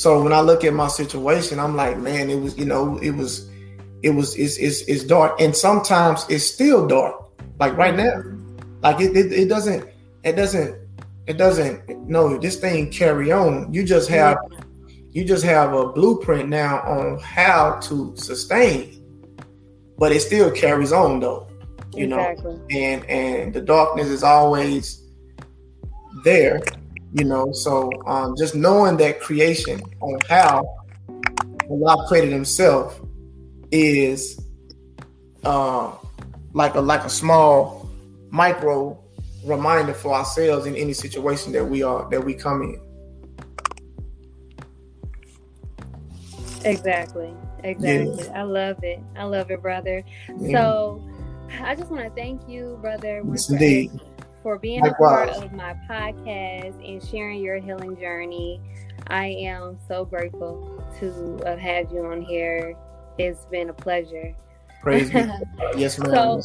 so when I look at my situation, I'm like, man, it was, you know, it was, it was, it's, it's, it's dark, and sometimes it's still dark. Like right now, like it, it, it doesn't, it doesn't, it doesn't. No, this thing carry on. You just have you just have a blueprint now on how to sustain, but it still carries on though. You exactly. know, and and the darkness is always there. You know, so um, just knowing that creation on how Allah created Himself is uh, like a like a small micro reminder for ourselves in any situation that we are that we come in. Exactly. Exactly. I love it. I love it, brother. Yeah. So I just want to thank you, brother, yes, indeed. for being Likewise. a part of my podcast and sharing your healing journey. I am so grateful to have had you on here. It's been a pleasure. Praise be. yes, ma'am. So,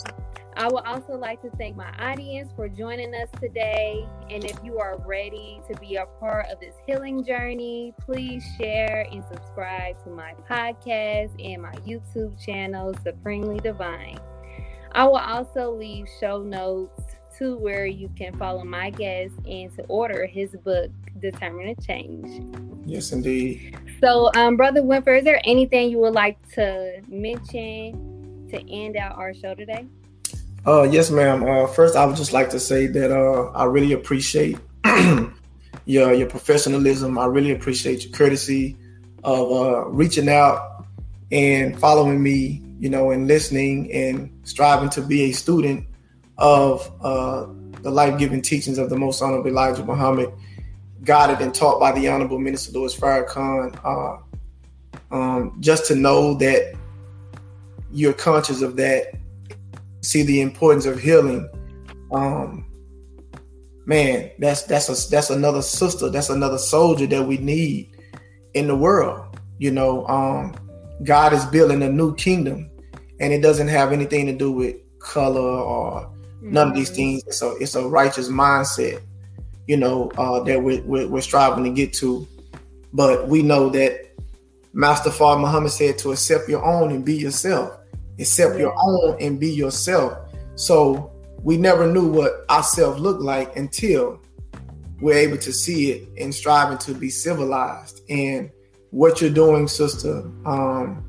I would also like to thank my audience for joining us today. And if you are ready to be a part of this healing journey, please share and subscribe to my podcast and my YouTube channel, Supremely Divine. I will also leave show notes to where you can follow my guest and to order his book, Determined to Change. Yes, indeed. So, um, Brother Winford, is there anything you would like to mention to end out our show today? Uh, yes, ma'am. Uh, first, I would just like to say that uh, I really appreciate your your professionalism. I really appreciate your courtesy of uh, reaching out and following me, you know, and listening and striving to be a student of uh, the life-giving teachings of the Most Honorable Elijah Muhammad, guided and taught by the Honorable Minister Louis Farrakhan. Uh, um, just to know that you're conscious of that see the importance of healing, um, man, that's that's a, that's another sister, that's another soldier that we need in the world. You know, um, God is building a new kingdom, and it doesn't have anything to do with color or none of these mm-hmm. things. It's a it's a righteous mindset, you know, uh, that we're, we're, we're striving to get to. But we know that Master Fard Muhammad said to accept your own and be yourself accept your own and be yourself. So we never knew what ourselves looked like until we're able to see it and striving to be civilized. And what you're doing, sister, um,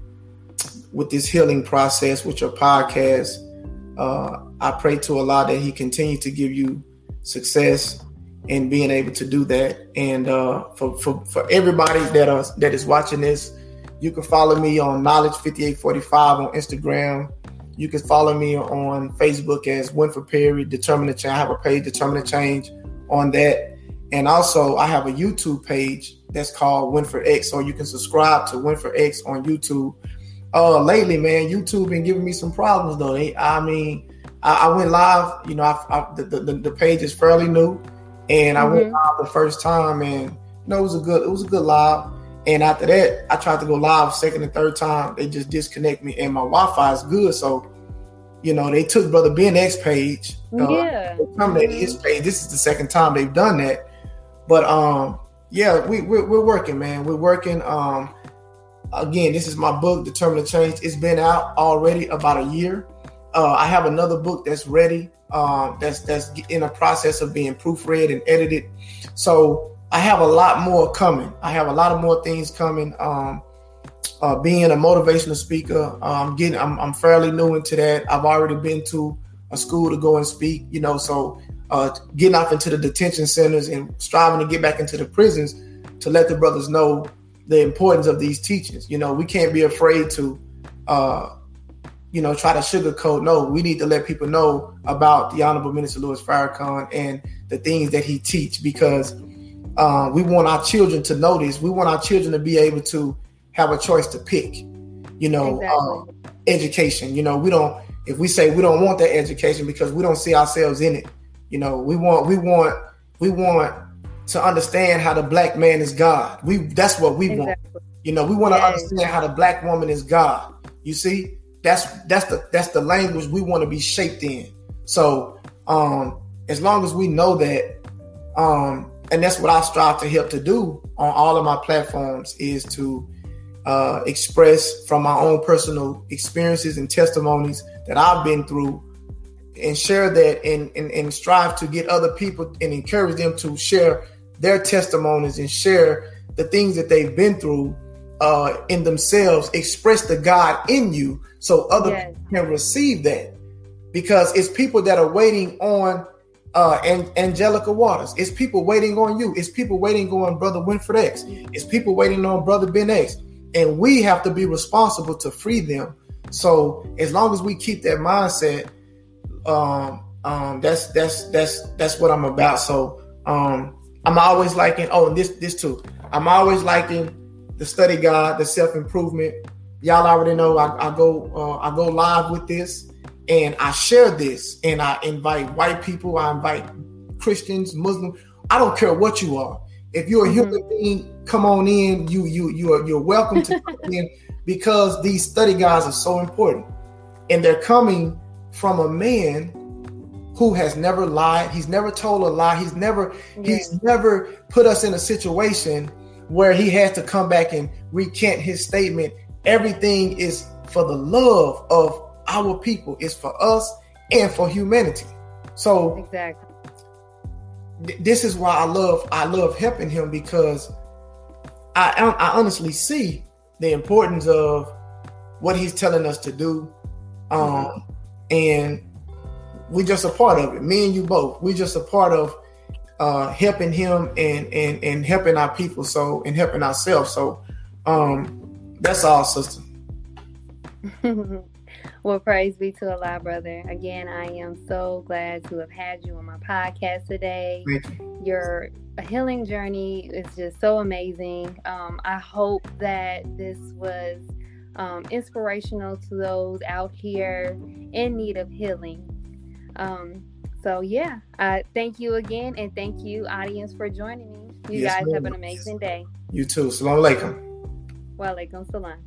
with this healing process, with your podcast, uh, I pray to Allah that He continue to give you success in being able to do that. And uh, for, for for everybody that are that is watching this, you can follow me on Knowledge 5845 on Instagram. You can follow me on Facebook as Winford Perry, Determine Change. I have a page, Determine Change, on that. And also, I have a YouTube page that's called Winford X, So you can subscribe to Winford X on YouTube. Uh, lately, man, YouTube been giving me some problems though. I mean, I, I went live. You know, I, I, the, the, the page is fairly new, and I mm-hmm. went live the first time, and you know, it was a good it was a good live. And after that, I tried to go live second and third time. They just disconnect me, and my Wi-Fi is good, so you know they took Brother Ben X page. Uh, yeah, terminated mm-hmm. his page. This is the second time they've done that, but um, yeah, we we're, we're working, man. We're working. Um, again, this is my book, Determined to Change. It's been out already about a year. Uh, I have another book that's ready. Um, that's that's in a process of being proofread and edited. So I have a lot more coming. I have a lot of more things coming. Um, uh, being a motivational speaker, getting I'm, I'm fairly new into that. I've already been to a school to go and speak. You know, so uh, getting off into the detention centers and striving to get back into the prisons to let the brothers know the importance of these teachings. You know, we can't be afraid to, uh, you know, try to sugarcoat. No, we need to let people know about the Honorable Minister Louis Farrakhan and the things that he teach because uh, we want our children to know this. We want our children to be able to have a choice to pick. You know, exactly. uh, education. You know, we don't. If we say we don't want that education because we don't see ourselves in it, you know, we want we want we want to understand how the black man is God. We that's what we exactly. want. You know, we want to understand how the black woman is God. You see, that's that's the that's the language we want to be shaped in. So, um, as long as we know that, um, and that's what I strive to help to do on all of my platforms is to uh, express from my own personal experiences and testimonies that I've been through and share that and, and, and strive to get other people and encourage them to share their testimonies and share the things that they've been through uh, in themselves, express the God in you so other yes. people can receive that. Because it's people that are waiting on uh, and Angelica Watters. It's people waiting on you. It's people waiting on Brother Winford X. It's people waiting on Brother Ben X. And we have to be responsible to free them. So as long as we keep that mindset, um, um, that's that's that's that's what I'm about. So um, I'm always liking. Oh, and this this too. I'm always liking the study guide, the self improvement. Y'all already know I, I go uh, I go live with this, and I share this, and I invite white people. I invite Christians, Muslims. I don't care what you are. If you're a mm-hmm. human being, come on in. You you you are you're welcome to come in because these study guides are so important, and they're coming from a man who has never lied. He's never told a lie. He's never he's never put us in a situation where he has to come back and recant his statement. Everything is for the love of our people. It's for us and for humanity. So exactly. Th- this is why I love I love helping him because I I honestly see the importance of what he's telling us to do. Um, mm-hmm and we're just a part of it. Me and you both. we're just a part of uh, helping him and and and helping our people. So and helping ourselves. So um, that's all, sister. well, praise be to Allah, brother. Again, I am so glad to have had you on my podcast today. You. Your healing journey is just so amazing. Um, I hope that this was um, inspirational to those out here in need of healing. Um, so yeah, uh, thank you again, and thank you, audience, for joining me. You yes, guys ma'am. have an amazing day. You too. Salam alaikum. Wa alaikum salam.